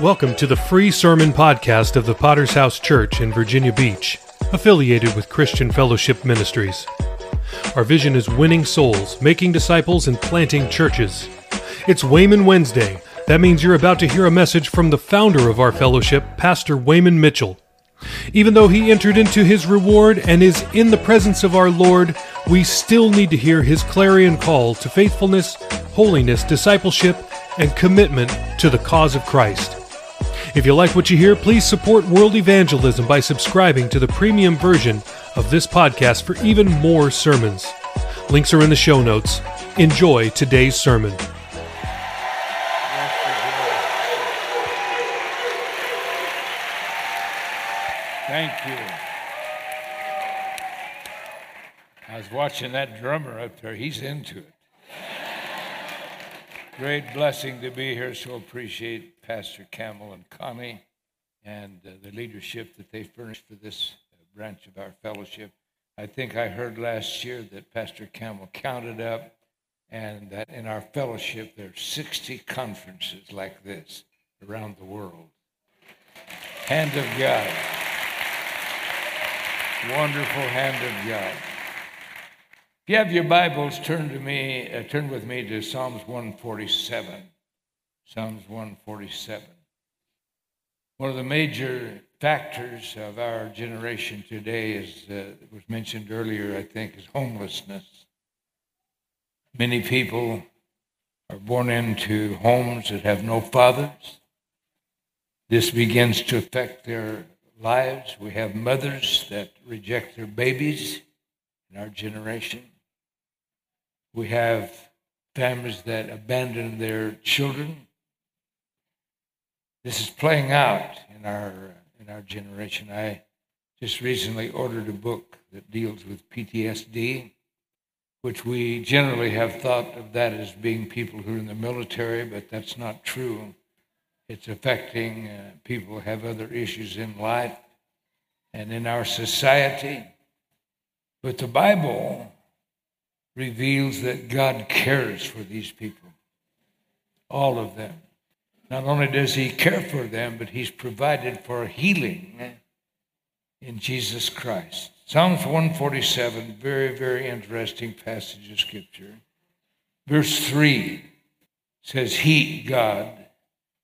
Welcome to the free sermon podcast of the Potter's House Church in Virginia Beach, affiliated with Christian Fellowship Ministries. Our vision is winning souls, making disciples, and planting churches. It's Wayman Wednesday. That means you're about to hear a message from the founder of our fellowship, Pastor Wayman Mitchell. Even though he entered into his reward and is in the presence of our Lord, we still need to hear his clarion call to faithfulness, holiness, discipleship, and commitment to the cause of Christ. If you like what you hear, please support world evangelism by subscribing to the premium version of this podcast for even more sermons. Links are in the show notes. Enjoy today's sermon. Thank you. I was watching that drummer up there. He's into it. Great blessing to be here. So appreciate Pastor Campbell and Connie and uh, the leadership that they furnished for this uh, branch of our fellowship. I think I heard last year that Pastor Campbell counted up and that in our fellowship there are 60 conferences like this around the world. Hand of God. Wonderful hand of God. If you have your Bibles, turn to me, uh, turn with me to Psalms 147. Psalms 147. One of the major factors of our generation today, as uh, was mentioned earlier, I think, is homelessness. Many people are born into homes that have no fathers. This begins to affect their lives. We have mothers that reject their babies in our generation. We have families that abandon their children. This is playing out in our in our generation. I just recently ordered a book that deals with PTSD, which we generally have thought of that as being people who are in the military, but that's not true. It's affecting uh, people who have other issues in life and in our society. But the Bible reveals that God cares for these people, all of them. Not only does He care for them, but He's provided for healing in Jesus Christ. Psalms 147, very, very interesting passage of Scripture. Verse 3 says, He, God,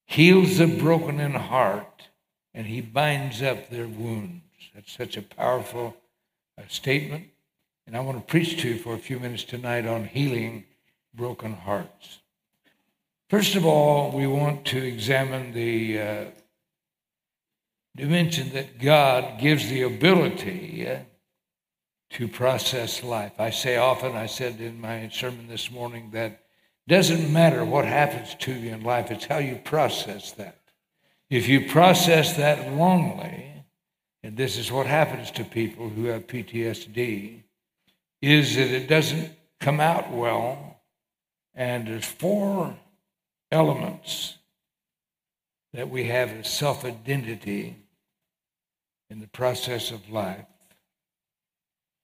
heals the broken in heart and He binds up their wounds. That's such a powerful uh, statement. And I want to preach to you for a few minutes tonight on healing broken hearts. First of all, we want to examine the uh, dimension that God gives the ability uh, to process life. I say often, I said in my sermon this morning, that it doesn't matter what happens to you in life, it's how you process that. If you process that wrongly, and this is what happens to people who have PTSD, is that it doesn't come out well. And there's four elements that we have as self identity in the process of life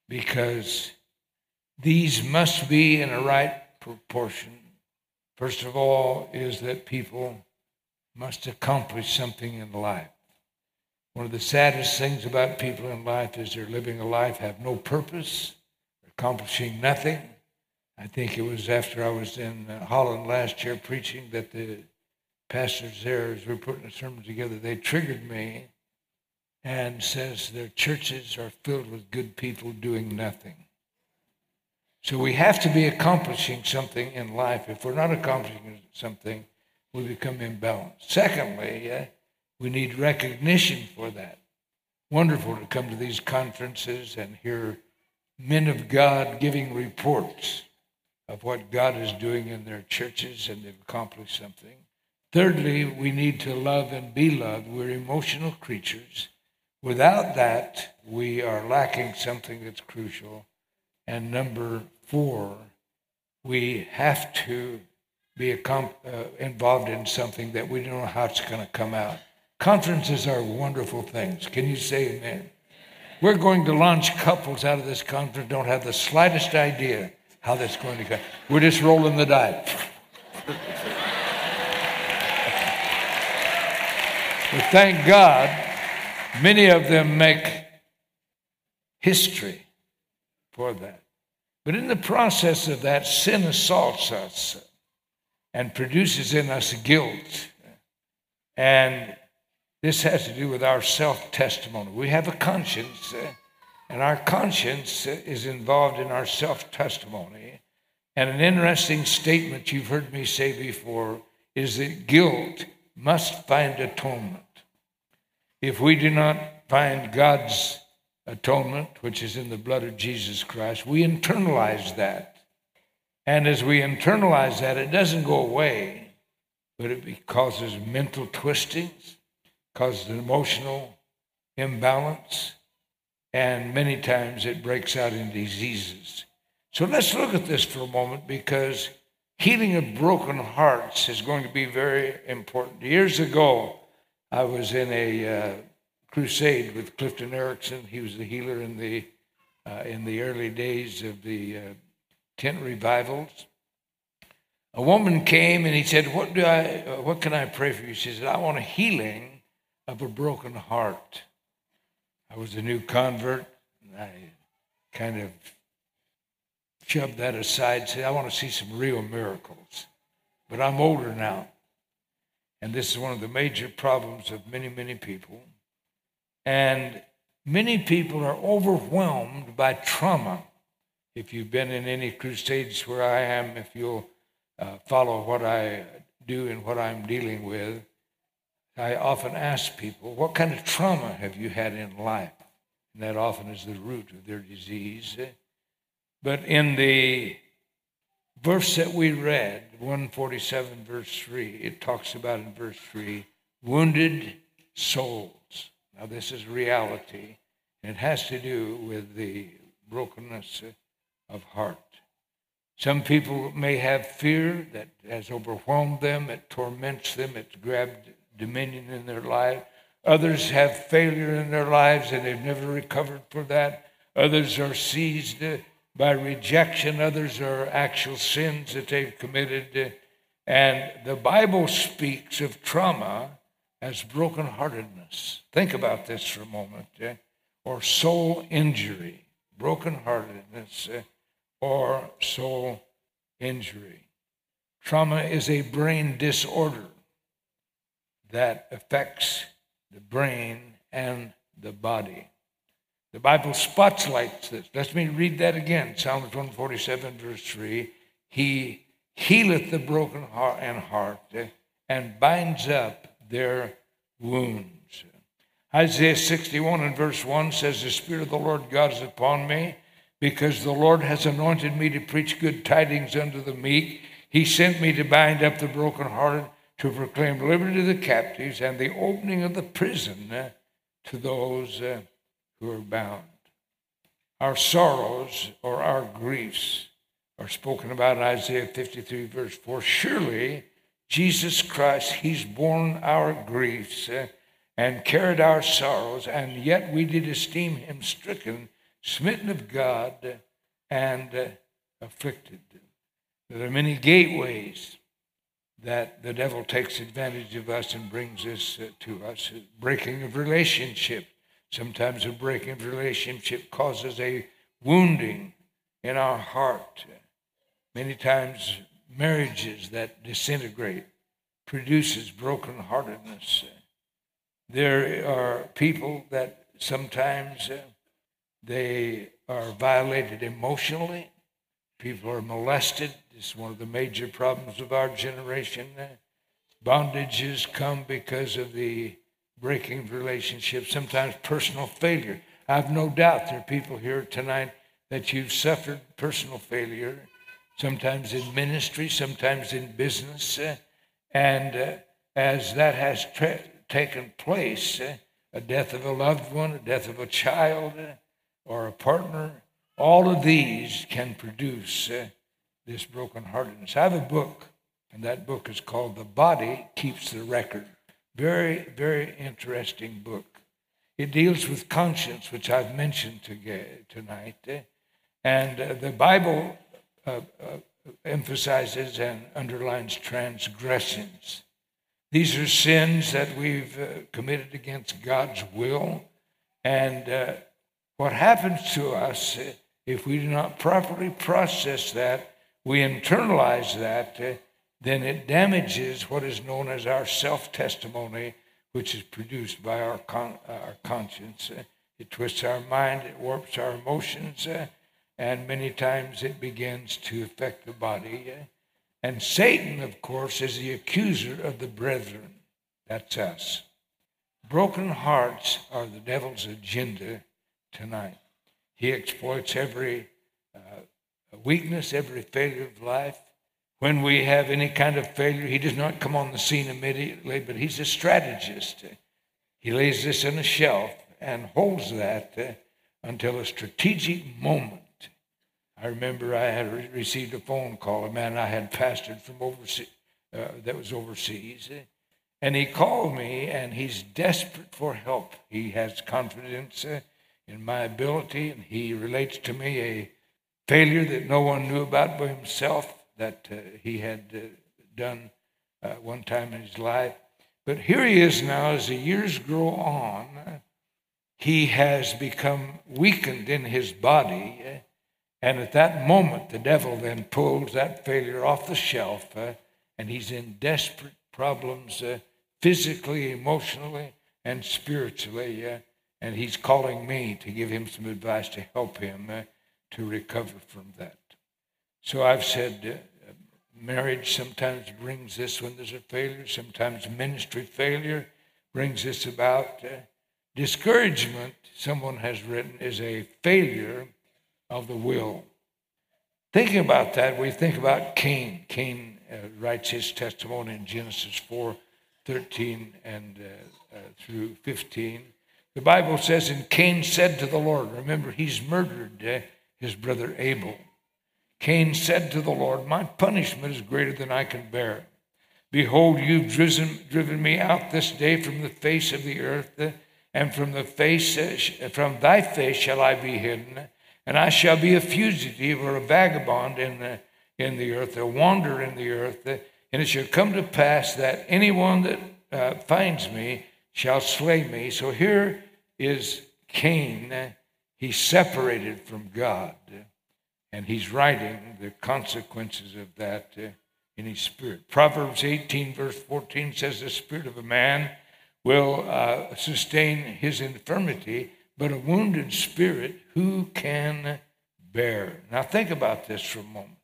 because these must be in a right proportion. First of all, is that people must accomplish something in life. One of the saddest things about people in life is they're living a life, have no purpose, accomplishing nothing. I think it was after I was in uh, Holland last year preaching that the pastors there, as we were putting the sermon together, they triggered me and says their churches are filled with good people doing nothing. So we have to be accomplishing something in life. If we're not accomplishing something, we become imbalanced. Secondly, uh, we need recognition for that. Wonderful to come to these conferences and hear men of God giving reports of what God is doing in their churches and they've accomplished something. Thirdly, we need to love and be loved. We're emotional creatures. Without that, we are lacking something that's crucial. And number four, we have to be uh, involved in something that we don't know how it's going to come out. Conferences are wonderful things. Can you say amen? We're going to launch couples out of this conference, don't have the slightest idea how that's going to go. We're just rolling the dice. But thank God, many of them make history for that. But in the process of that, sin assaults us and produces in us guilt. And this has to do with our self testimony. We have a conscience, eh? And our conscience is involved in our self testimony. And an interesting statement you've heard me say before is that guilt must find atonement. If we do not find God's atonement, which is in the blood of Jesus Christ, we internalize that. And as we internalize that, it doesn't go away, but it causes mental twistings, causes an emotional imbalance, and many times it breaks out in diseases. So let's look at this for a moment because healing of broken hearts is going to be very important. Years ago, I was in a uh, crusade with Clifton Erickson. He was the healer in the uh, in the early days of the uh, tent revivals. A woman came and he said, "What do I? Uh, what can I pray for you?" She said, "I want a healing of a broken heart." I was a new convert. And I kind of shoved that aside. and Said, "I want to see some real miracles," but I'm older now, and this is one of the major problems of many, many people. And many people are overwhelmed by trauma. If you've been in any crusades where I am, if you'll uh, follow what I do and what I'm dealing with, I often ask people, what kind of trauma have you had in life? And that often is the root of their disease. But in the verse that we read, 147, verse 3, it talks about in verse 3 wounded souls. Now, this is reality. It has to do with the brokenness of heart. Some people may have fear that has overwhelmed them, it torments them, it's grabbed dominion in their life. Others have failure in their lives and they've never recovered from that. Others are seized by rejection. Others are actual sins that they've committed. And the Bible speaks of trauma as brokenheartedness. Think about this for a moment. Eh? Or soul injury, brokenheartedness, eh? or soul injury. Trauma is a brain disorder that affects the brain and the body. The Bible spotlights this. Let me read that again. Psalms 147, verse 3. He healeth the broken heart and heart and binds up their wounds. Isaiah 61 and verse 1 says, The Spirit of the Lord God is upon me, because the Lord has anointed me to preach good tidings unto the meek. He sent me to bind up the brokenhearted, to proclaim liberty to the captives, and the opening of the prison uh, to those uh, who are bound. Our sorrows or our griefs are spoken about in Isaiah 53, verse 4. Surely Jesus Christ, He's borne our griefs uh, and carried our sorrows, and yet we did esteem Him stricken, smitten of God, and afflicted. There are many gateways that the devil takes advantage of us and brings this uh, to us. Breaking of relationship. Sometimes a breaking of relationship causes a wounding in our heart. Many times marriages that disintegrate produces brokenheartedness. There are people that sometimes uh, they are violated emotionally. People are molested. It's one of the major problems of our generation. Bondages come because of the breaking of relationships, sometimes personal failure. I have no doubt there are people here tonight that you've suffered personal failure sometimes in ministry, sometimes in business. Uh, and uh, as that has tra- taken place, uh, a death of a loved one, a death of a child, uh, or a partner, all of these can produce uh, this brokenheartedness. I have a book, and that book is called The Body Keeps the Record. Very, very interesting book. It deals with conscience, which I've mentioned to, tonight. Uh, and the Bible uh, uh, emphasizes and underlines transgressions. These are sins that we've uh, committed against God's will. And uh, what happens to us uh, if we do not properly process that, we internalize that, uh, then it damages what is known as our self testimony, which is produced by our, con- our conscience. Uh, it twists our mind, it warps our emotions, uh, and many times it begins to affect the body. And Satan, of course, is the accuser of the brethren. That's us. Broken hearts are the devil's agenda tonight. He exploits every uh, weakness, every failure of life. When we have any kind of failure, he does not come on the scene immediately, but he's a strategist. He lays this on a shelf and holds that uh, until a strategic moment I remember I had re- received a phone call, a man I had pastored from overseas, uh, that was overseas. And he called me, and he's desperate for help. He has confidence uh, in my ability, and he relates to me a failure that no one knew about but himself that uh, he had uh, done uh, one time in his life. But here he is now, as the years grow on, he has become weakened in his body uh, and at that moment, the devil then pulls that failure off the shelf, uh, and he's in desperate problems uh, physically, emotionally, and spiritually. And he's calling me to give him some advice to help him uh, to recover from that. So I've said uh, marriage sometimes brings this when there's a failure, sometimes ministry failure brings this about. Uh, discouragement, someone has written, is a failure of the will. Thinking about that, we think about Cain. Cain writes his testimony in Genesis 4 13 and through 15. The Bible says, And Cain said to the Lord, remember, he's murdered uh, his brother Abel. Cain said to the Lord, My punishment is greater than I can bear. Behold, you've driven, driven me out this day from the face of the earth, uh, and from the face, uh, from thy face shall I be hidden and I shall be a fugitive or a vagabond in the, in the earth, a wanderer in the earth. And it shall come to pass that anyone that uh, finds me shall slay me. So here is Cain. He's separated from God, and he's writing the consequences of that in his spirit. Proverbs 18, verse 14 says, The spirit of a man will uh, sustain his infirmity but a wounded spirit who can bear? Now, think about this for a moment.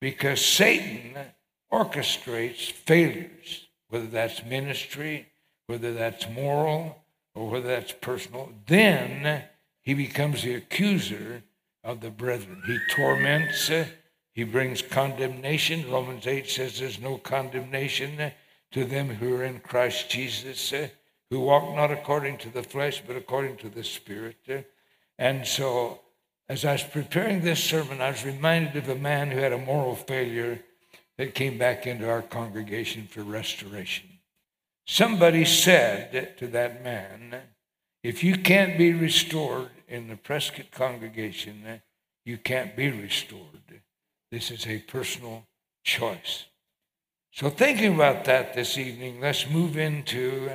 Because Satan orchestrates failures, whether that's ministry, whether that's moral, or whether that's personal. Then he becomes the accuser of the brethren. He torments, he brings condemnation. Romans 8 says there's no condemnation to them who are in Christ Jesus who walk not according to the flesh, but according to the Spirit. And so, as I was preparing this sermon, I was reminded of a man who had a moral failure that came back into our congregation for restoration. Somebody said to that man, if you can't be restored in the Prescott congregation, you can't be restored. This is a personal choice. So, thinking about that this evening, let's move into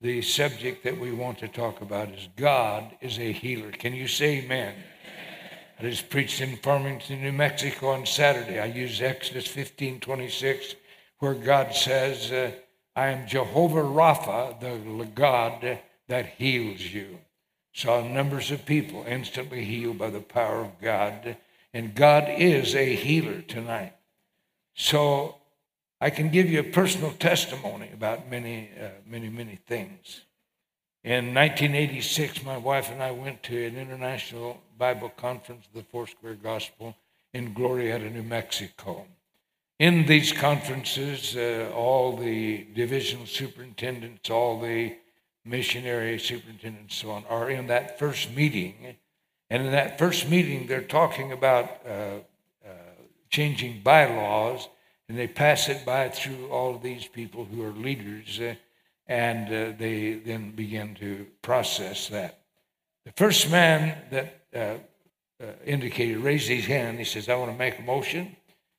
the subject that we want to talk about is God is a healer. Can you say amen? I just preached in Farmington, New Mexico on Saturday. I used Exodus 15 26, where God says, uh, I am Jehovah Rapha, the God that heals you. Saw numbers of people instantly healed by the power of God. And God is a healer tonight. So I can give you a personal testimony about many, uh, many, many things. In 1986, my wife and I went to an international Bible conference, the Four Square Gospel, in Glorieta, New Mexico. In these conferences, uh, all the divisional superintendents, all the missionary superintendents, so on, are in that first meeting. And in that first meeting, they're talking about uh, uh changing bylaws and they pass it by through all of these people who are leaders, uh, and uh, they then begin to process that. The first man that uh, indicated raised his hand. He says, I want to make a motion.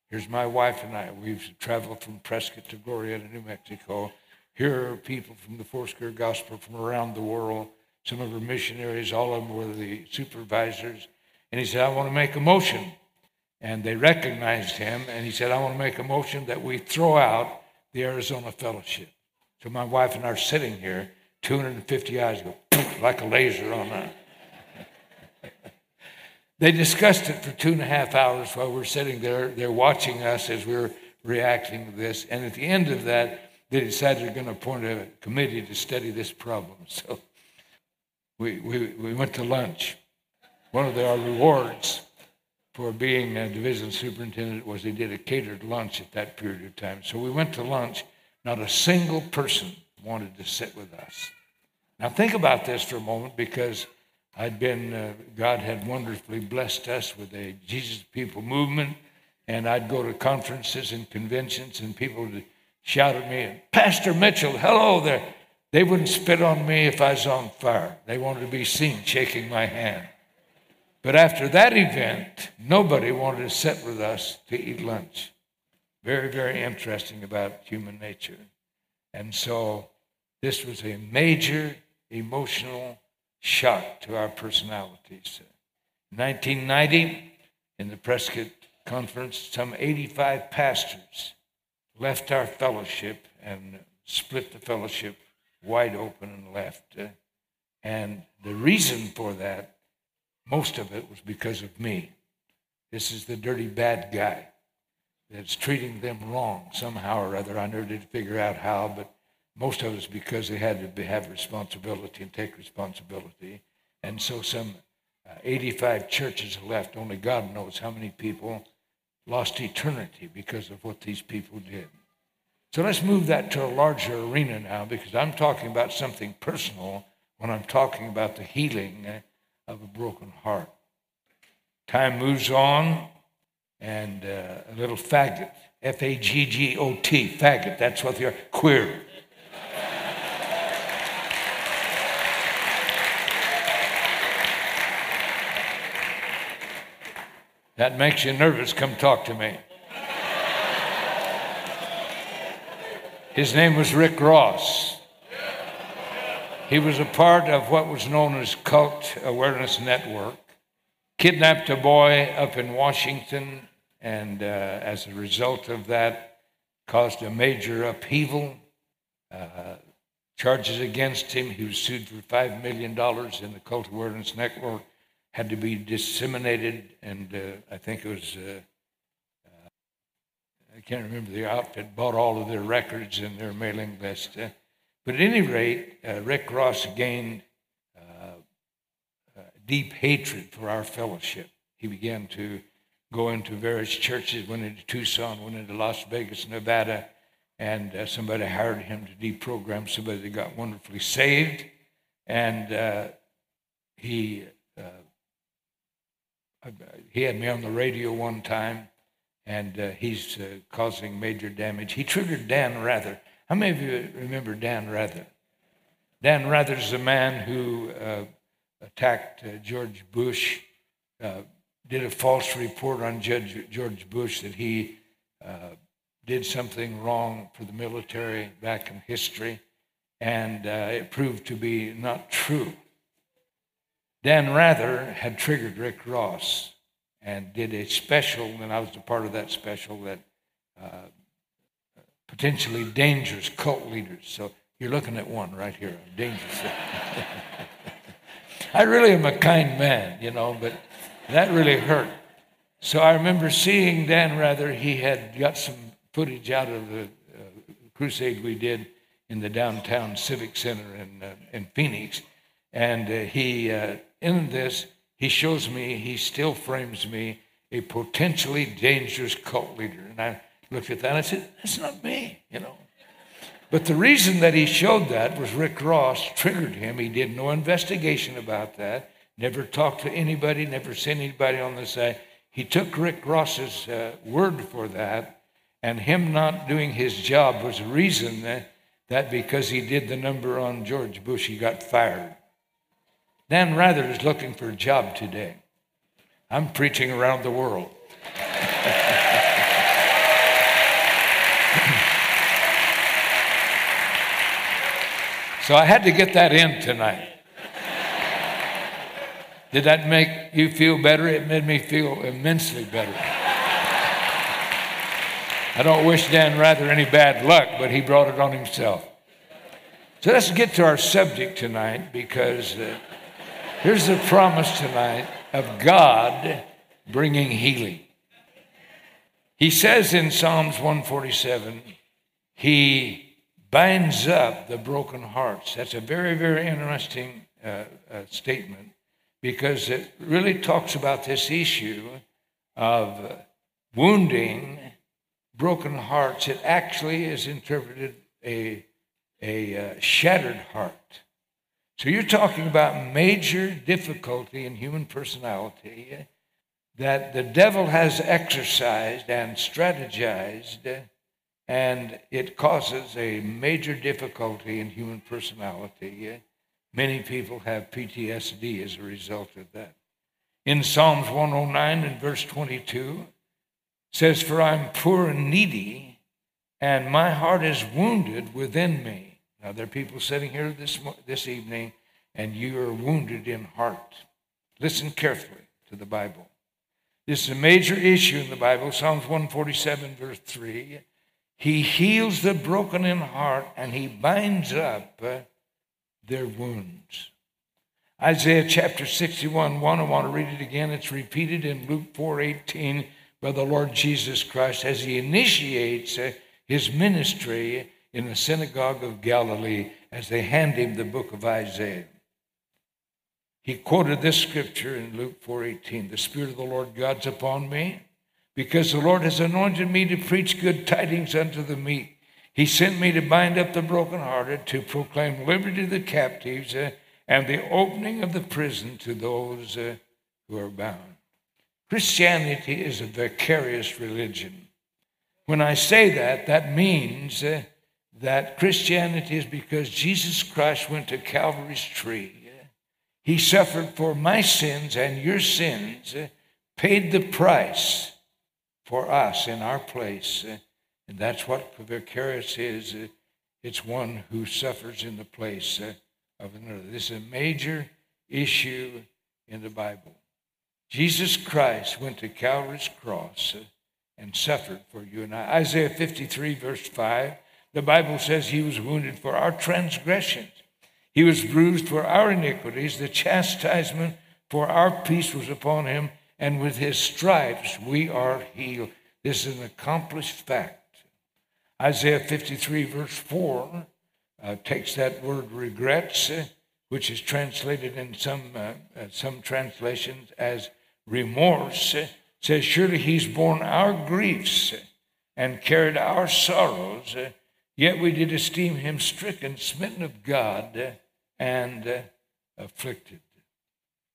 Here's my wife and I. We've traveled from Prescott to Glorieta, New Mexico. Here are people from the Foursquare Gospel from around the world. Some of our missionaries, all of them were the supervisors. And he said, I want to make a motion. And they recognized him. And he said, I want to make a motion that we throw out the Arizona Fellowship. So my wife and I are sitting here, 250 eyes go like a laser on that. They discussed it for two and a half hours while we're sitting there. They're watching us as we're reacting to this. And at the end of that, they decided they're going to appoint a committee to study this problem. So we, we, we went to lunch. One of our rewards for being a division superintendent was they did a catered lunch at that period of time. So we went to lunch. Not a single person wanted to sit with us. Now think about this for a moment because I'd been, uh, God had wonderfully blessed us with a Jesus People movement, and I'd go to conferences and conventions, and people would shout at me, Pastor Mitchell, hello there. They wouldn't spit on me if I was on fire. They wanted to be seen shaking my hand. But after that event, nobody wanted to sit with us to eat lunch. Very, very interesting about human nature. And so this was a major emotional shock to our personalities. 1990, in the Prescott Conference, some 85 pastors left our fellowship and split the fellowship wide open and left. And the reason for that, most of it was because of me. This is the dirty bad guy that's treating them wrong somehow or other. I never did figure out how, but most of us because they had to have responsibility and take responsibility. And so some uh, 85 churches left. Only God knows how many people lost eternity because of what these people did. So let's move that to a larger arena now because I'm talking about something personal when I'm talking about the healing uh, of a broken heart. Time moves on, and uh, a little faggot, F A G G O T, faggot, that's what they are, queer. That makes you nervous. Come talk to me. His name was Rick Ross. He was a part of what was known as Cult Awareness Network. Kidnapped a boy up in Washington, and uh, as a result of that, caused a major upheaval. Uh, charges against him. He was sued for $5 million in the Cult Awareness Network had to be disseminated, and uh, I think it was, uh, uh, I can't remember the outfit, bought all of their records and their mailing list. Uh, but at any rate, uh, Rick Ross gained deep hatred for our fellowship. He began to go into various churches, went into Tucson, went into Las Vegas, Nevada, and uh, somebody hired him to deprogram somebody that got wonderfully saved. And uh, he uh, he had me on the radio one time, and uh, he's uh, causing major damage. He triggered Dan Rather. How many of you remember Dan Rather? Dan Rather is a man who uh, attacked uh, George Bush, uh, did a false report on Judge George Bush that he uh, did something wrong for the military back in history, and it proved to be not true. Dan Rather had triggered Rick Ross and did a special, and I was a part of that special that uh, potentially dangerous cult leaders. So you're looking at one right here, dangerous. I really am a kind man, you know, but that really hurt. So I remember seeing Dan Rather. He had got some footage out of the uh, crusade we did in the downtown Civic Center in, uh, in Phoenix. And uh, he uh, in this, he shows me, he still frames me a potentially dangerous cult leader. And I looked at that and I said, that's not me, you know. But the reason that he showed that was Rick Ross triggered him. He did no investigation about that, never talked to anybody, never sent anybody on the side. He took Rick Ross's uh, word for that, and him not doing his job was the reason that, that because he did the number on George Bush, he got fired. Dan Rather is looking for a job today. I'm preaching around the world. so I had to get that in tonight. Did that make you feel better? It made me feel immensely better. I don't wish Dan Rather any bad luck, but he brought it on himself. So let's get to our subject tonight because. Uh, here's the promise tonight of God bringing healing. He says in Psalms 147, He binds up the broken hearts. That's a very, very interesting uh, uh, statement because it really talks about this issue of wounding broken hearts. It actually is interpreted a, a uh, shattered heart. So you're talking about major difficulty in human personality that the devil has exercised and strategized, and it causes a major difficulty in human personality. Many people have PTSD as a result of that. In Psalms 109 and verse 22, says, For I'm poor and needy, and my heart is wounded within me. Now, there are people sitting here this, this evening, and you are wounded in heart. Listen carefully to the Bible. This is a major issue in the Bible. Psalms 147, verse 3. He heals the broken in heart, and he binds up their wounds. Isaiah chapter 61, 1, I want to read it again. It's repeated in Luke 4, 18 by the Lord Jesus Christ as he initiates his ministry in the synagogue of Galilee as they hand him the book of Isaiah. He quoted this scripture in Luke 4:18, "The spirit of the Lord God's upon me, because the Lord has anointed me to preach good tidings unto the meek. He sent me to bind up the brokenhearted, to proclaim liberty to the captives, uh, and the opening of the prison to those uh, who are bound." Christianity is a vicarious religion. When I say that, that means uh, that Christianity is because Jesus Christ went to Calvary's tree. He suffered for my sins and your sins, paid the price for us in our place. And that's what vicarious is. It's one who suffers in the place of another. This is a major issue in the Bible. Jesus Christ went to Calvary's cross and suffered for you and I. Isaiah 53, verse 5, the Bible says he was wounded for our transgressions. He was bruised for our iniquities. The chastisement for our peace was upon him, and with his stripes we are healed. This is an accomplished fact. Isaiah 53, verse 4, uh, takes that word regrets, uh, which is translated in some, uh, uh some translations as remorse says, Surely he's borne our griefs and carried our sorrows, yet we did esteem him stricken, smitten of God, and afflicted.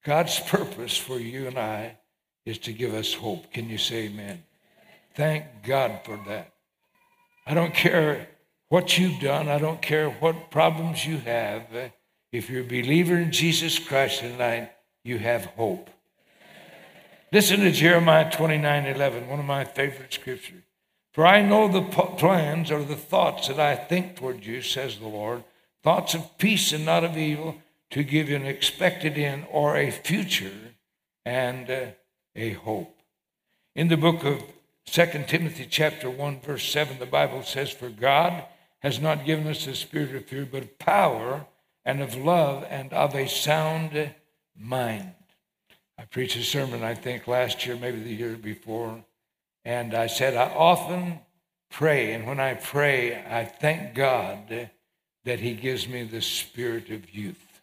God's purpose for you and I is to give us hope. Can you say amen? Thank God for that. I don't care what you've done, I don't care what problems you have. If you're a believer in Jesus Christ tonight, you have hope. Listen to Jeremiah 29 11, one of my favorite scriptures. For I know the plans or the thoughts that I think toward you, says the Lord, thoughts of peace and not of evil, to give you an expected end or a future and uh, a hope. In the book of 2 Timothy chapter 1 verse 7 the Bible says for God has not given us a spirit of fear but of power and of love and of a sound mind. I preached a sermon, I think, last year, maybe the year before, and I said, I often pray, and when I pray, I thank God that He gives me the spirit of youth.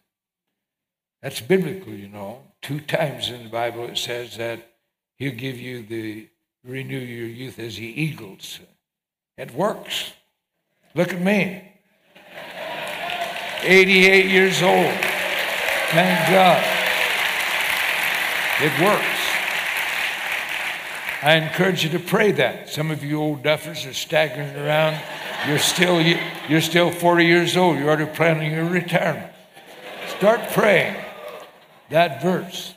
That's biblical, you know. Two times in the Bible it says that He'll give you the renew your youth as the eagles. It works. Look at me. 88 years old. Thank God. It works. I encourage you to pray that. Some of you old duffers are staggering around. You're still, you're still 40 years old. You're already planning your retirement. Start praying that verse.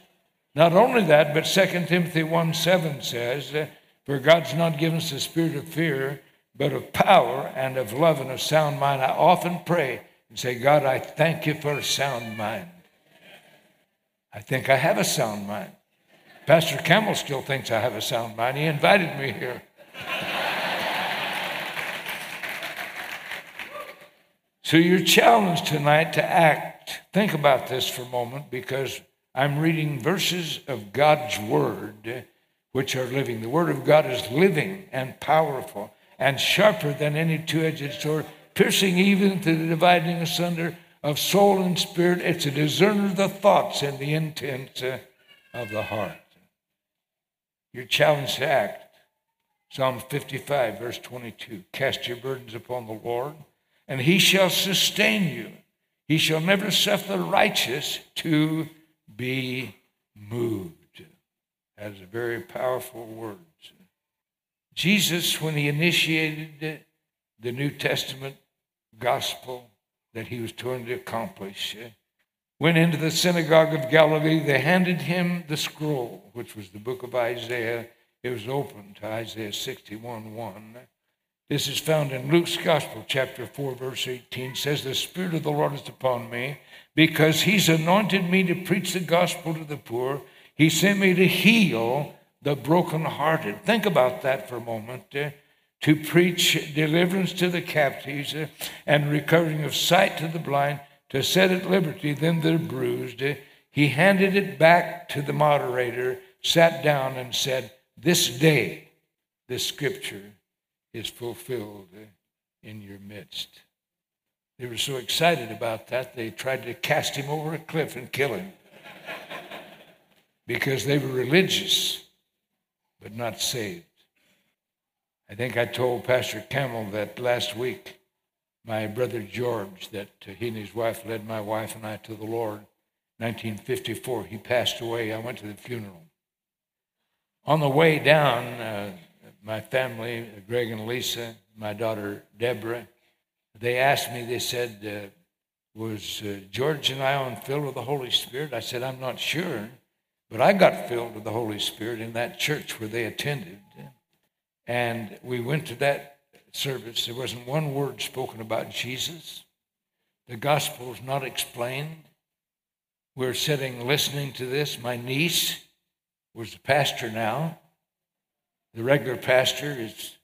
Not only that, but 2 Timothy 1 7 says, For God's not given us a spirit of fear, but of power and of love and of sound mind. I often pray and say, God, I thank you for a sound mind. I think I have a sound mind. Pastor Campbell still thinks I have a sound mind. He invited me here. so you're challenged tonight to act. Think about this for a moment because I'm reading verses of God's Word which are living. The Word of God is living and powerful and sharper than any two edged sword, piercing even to the dividing asunder of soul and spirit. It's a discerner of the thoughts and the intents uh, of the heart. You're challenged to act. Psalm 55, verse 22 Cast your burdens upon the Lord, and he shall sustain you. He shall never suffer the righteous to be moved. That is very powerful words. Jesus, when he initiated the New Testament gospel that he was trying to accomplish, went into the synagogue of Galilee. They handed him the scroll, which was the book of Isaiah. It was open to Isaiah 61 1. This is found in Luke's Gospel, chapter 4, verse 18. It says, The Spirit of the Lord is upon me, because he's anointed me to preach the gospel to the poor. He sent me to heal the brokenhearted. Think about that for a moment. Uh, to preach deliverance to the captives uh, and recovering of sight to the blind, to set at liberty them that are bruised. Uh, he handed it back to the moderator, sat down, and said, This day, this scripture is fulfilled uh, in your midst. They were so excited about that, they tried to cast him over a cliff and kill him because they were religious but not saved. I think I told Pastor Campbell that last week, my brother George, that he and his wife led my wife and I to the Lord. 1954, he passed away. I went to the funeral. On the way down, uh, my family, Greg and Lisa, my daughter Deborah, they asked me, they said, uh, Was uh, George and I on filled with the Holy Spirit? I said, I'm not sure. But I got filled with the Holy Spirit in that church where they attended. And we went to that service. There wasn't one word spoken about Jesus. The gospel is not explained. We're sitting listening to this. My niece was the pastor now. The regular pastor is,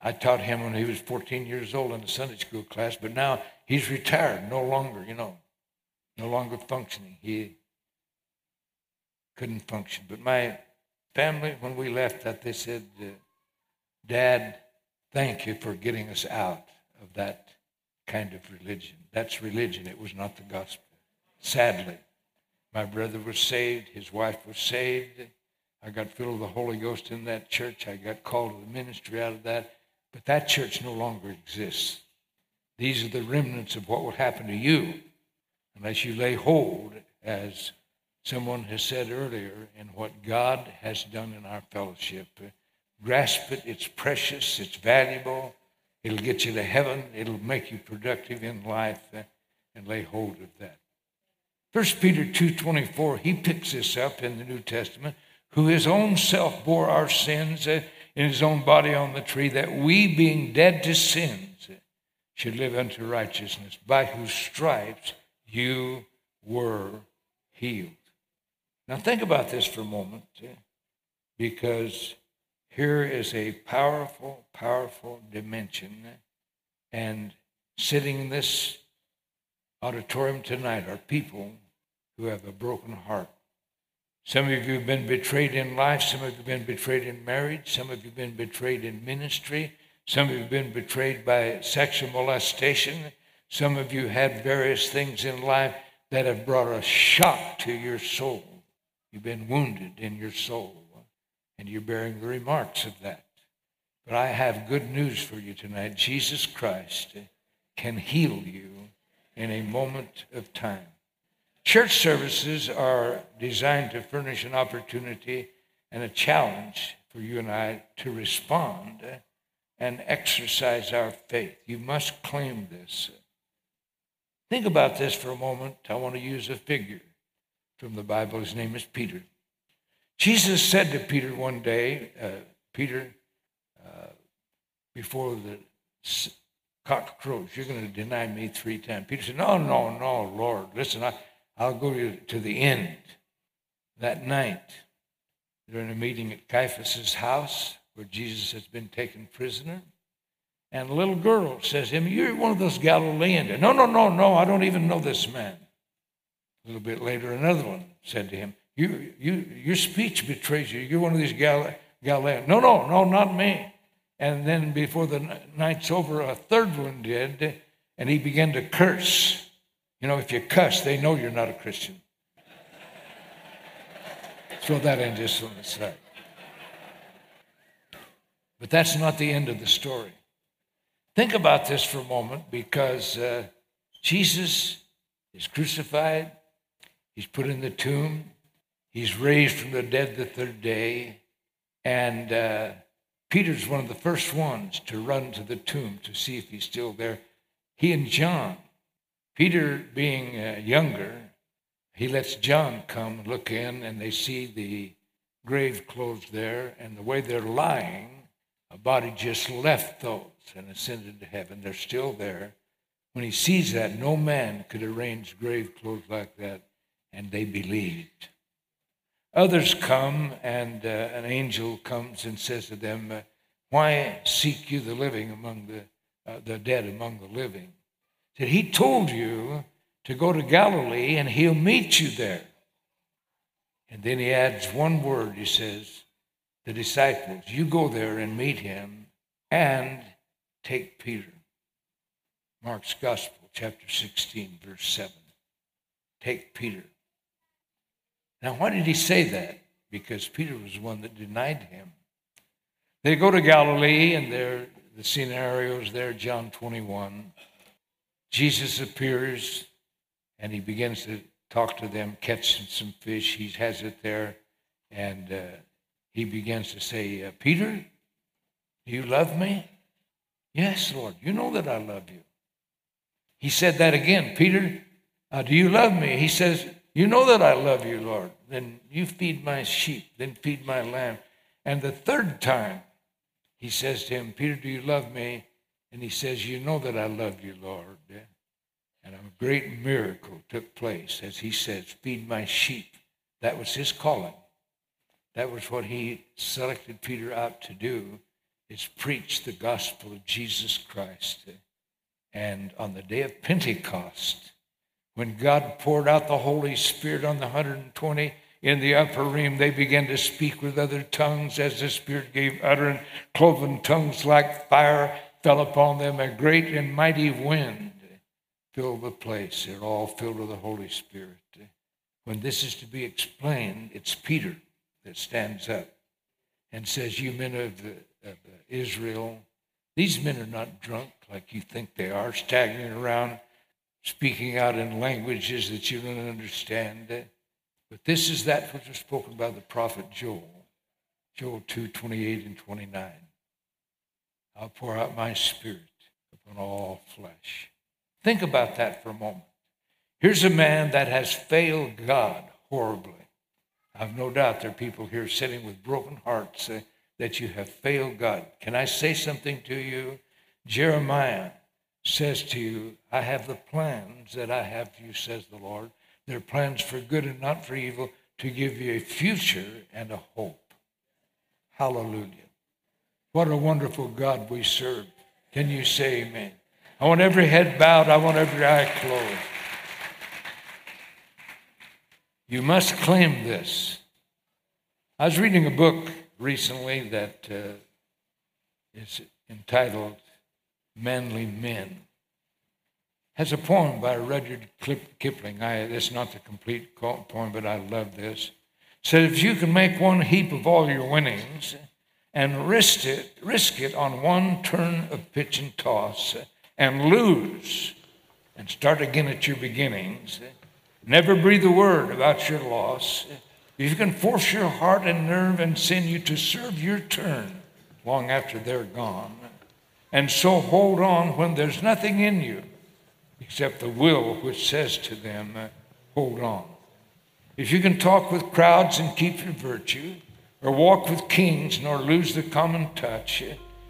I taught him when he was 14 years old in the Sunday school class, but now he's retired, no longer, you know, no longer functioning. He couldn't function. But my family, when we left that, they said, uh, Dad, thank you for getting us out of that kind of religion. That's religion. It was not the gospel. Sadly, my brother was saved. His wife was saved. I got filled with the Holy Ghost in that church. I got called to the ministry out of that. But that church no longer exists. These are the remnants of what will happen to you unless you lay hold as someone has said earlier, in what God has done in our fellowship. Grasp it, it's precious, it's valuable, it'll get you to heaven, it'll make you productive in life, uh, and lay hold of that. 1 Peter 2.24, he picks this up in the New Testament, who his own self bore our sins uh, in his own body on the tree, that we, being dead to sins, uh, should live unto righteousness, by whose stripes you were healed. Now, think about this for a moment, because here is a powerful, powerful dimension. And sitting in this auditorium tonight are people who have a broken heart. Some of you have been betrayed in life. Some of you have been betrayed in marriage. Some of you have been betrayed in ministry. Some of you have been betrayed by sexual molestation. Some of you had various things in life that have brought a shock to your soul. You've been wounded in your soul, and you're bearing the remarks of that. But I have good news for you tonight. Jesus Christ can heal you in a moment of time. Church services are designed to furnish an opportunity and a challenge for you and I to respond and exercise our faith. You must claim this. Think about this for a moment. I want to use a figure from the Bible. His name is Peter. Jesus said to Peter one day, uh, Peter, uh, before the cock crows, you're going to deny me three times. Peter said, No, no, no, Lord. Listen, I, I'll go to the end. That night, during a meeting at Caiaphas's house where Jesus has been taken prisoner, and a little girl says to him, You're one of those Galileans. No, no, no, no, I don't even know this man. A little bit later, another one said to him, you, you, Your speech betrays you. You're one of these Gal- Galileans. No, no, no, not me. And then before the night's over, a third one did, and he began to curse. You know, if you cuss, they know you're not a Christian. Throw that in just on the side. But that's not the end of the story. Think about this for a moment because uh, Jesus is crucified, he's put in the tomb, he's raised from the dead the third day, and uh, Peter's one of the first ones to run to the tomb to see if he's still there. He and John, Peter being uh, younger, he lets John come look in, and they see the grave clothes there, and the way they're lying, a body just left those and ascended to heaven. They're still there. When he sees that, no man could arrange grave clothes like that, and they believed. Others come, and uh, an angel comes and says to them, uh, Why seek you the living among the, uh, the dead among the living? That he told you to go to Galilee, and he'll meet you there. And then he adds one word. He says, The disciples, you go there and meet him, and Take Peter. Mark's Gospel, chapter 16, verse 7. Take Peter. Now, why did he say that? Because Peter was the one that denied him. They go to Galilee, and there the scenario is there, John 21. Jesus appears, and he begins to talk to them, catching some fish. He has it there, and uh, he begins to say, uh, Peter, do you love me? Yes, Lord, you know that I love you. He said that again. Peter, uh, do you love me? He says, You know that I love you, Lord. Then you feed my sheep, then feed my lamb. And the third time, he says to him, Peter, do you love me? And he says, You know that I love you, Lord. And a great miracle took place as he says, Feed my sheep. That was his calling. That was what he selected Peter out to do is preach the gospel of Jesus Christ. And on the day of Pentecost, when God poured out the Holy Spirit on the 120 in the upper room, they began to speak with other tongues as the Spirit gave utterance. Cloven tongues like fire fell upon them. A great and mighty wind filled the place. They're all filled with the Holy Spirit. When this is to be explained, it's Peter that stands up and says, You men of of Israel. These men are not drunk like you think they are, staggering around, speaking out in languages that you don't understand. But this is that which was spoken by the prophet Joel, Joel 2 28 and 29. I'll pour out my spirit upon all flesh. Think about that for a moment. Here's a man that has failed God horribly. I've no doubt there are people here sitting with broken hearts uh, that you have failed God. Can I say something to you? Jeremiah says to you, I have the plans that I have for you, says the Lord. They're plans for good and not for evil, to give you a future and a hope. Hallelujah. What a wonderful God we serve. Can you say amen? I want every head bowed, I want every eye closed. You must claim this. I was reading a book recently that uh, is entitled Manly Men. Has a poem by Rudyard Kipling. I, it's not the complete poem, but I love this. It says, if you can make one heap of all your winnings and risk it, risk it on one turn of pitch and toss and lose and start again at your beginnings, never breathe a word about your loss, If you can force your heart and nerve and sinew to serve your turn long after they're gone. And so hold on when there's nothing in you except the will which says to them, uh, hold on. If you can talk with crowds and keep your virtue, or walk with kings nor lose the common touch,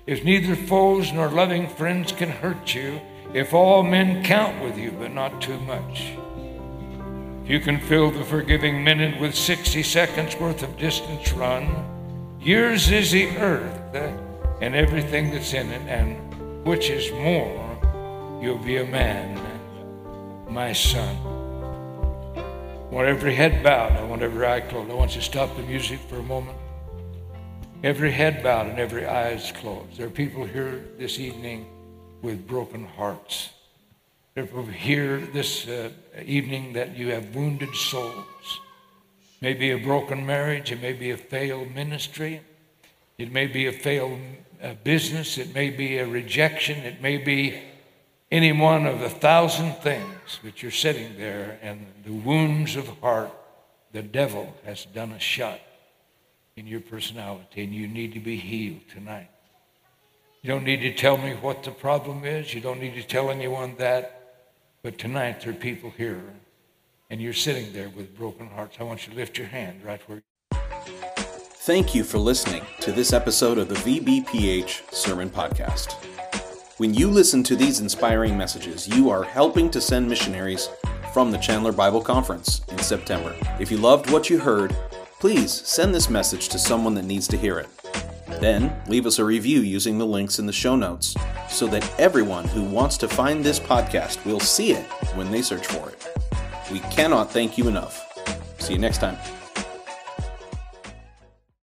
If neither foes nor loving friends can hurt you, if all men count with you, but not too much. If you can fill the forgiving minute with 60 seconds worth of distance run, yours is the earth uh, and everything that's in it, and which is more, you'll be a man, my son. I want every head bowed. I want every eye closed. I want you to stop the music for a moment. Every head bowed and every eyes closed. There are people here this evening with broken hearts. There are people here this uh, evening that you have wounded souls. Maybe a broken marriage, it may be a failed ministry, it may be a failed uh, business, it may be a rejection, it may be any one of a thousand things, but you're sitting there and the wounds of heart, the devil has done a shot in your personality, and you need to be healed tonight. You don't need to tell me what the problem is. You don't need to tell anyone that. But tonight there are people here, and you're sitting there with broken hearts. I want you to lift your hand right where Thank you for listening to this episode of the VBPH Sermon Podcast. When you listen to these inspiring messages, you are helping to send missionaries from the Chandler Bible Conference in September. If you loved what you heard, please send this message to someone that needs to hear it. Then leave us a review using the links in the show notes so that everyone who wants to find this podcast will see it when they search for it. We cannot thank you enough. See you next time.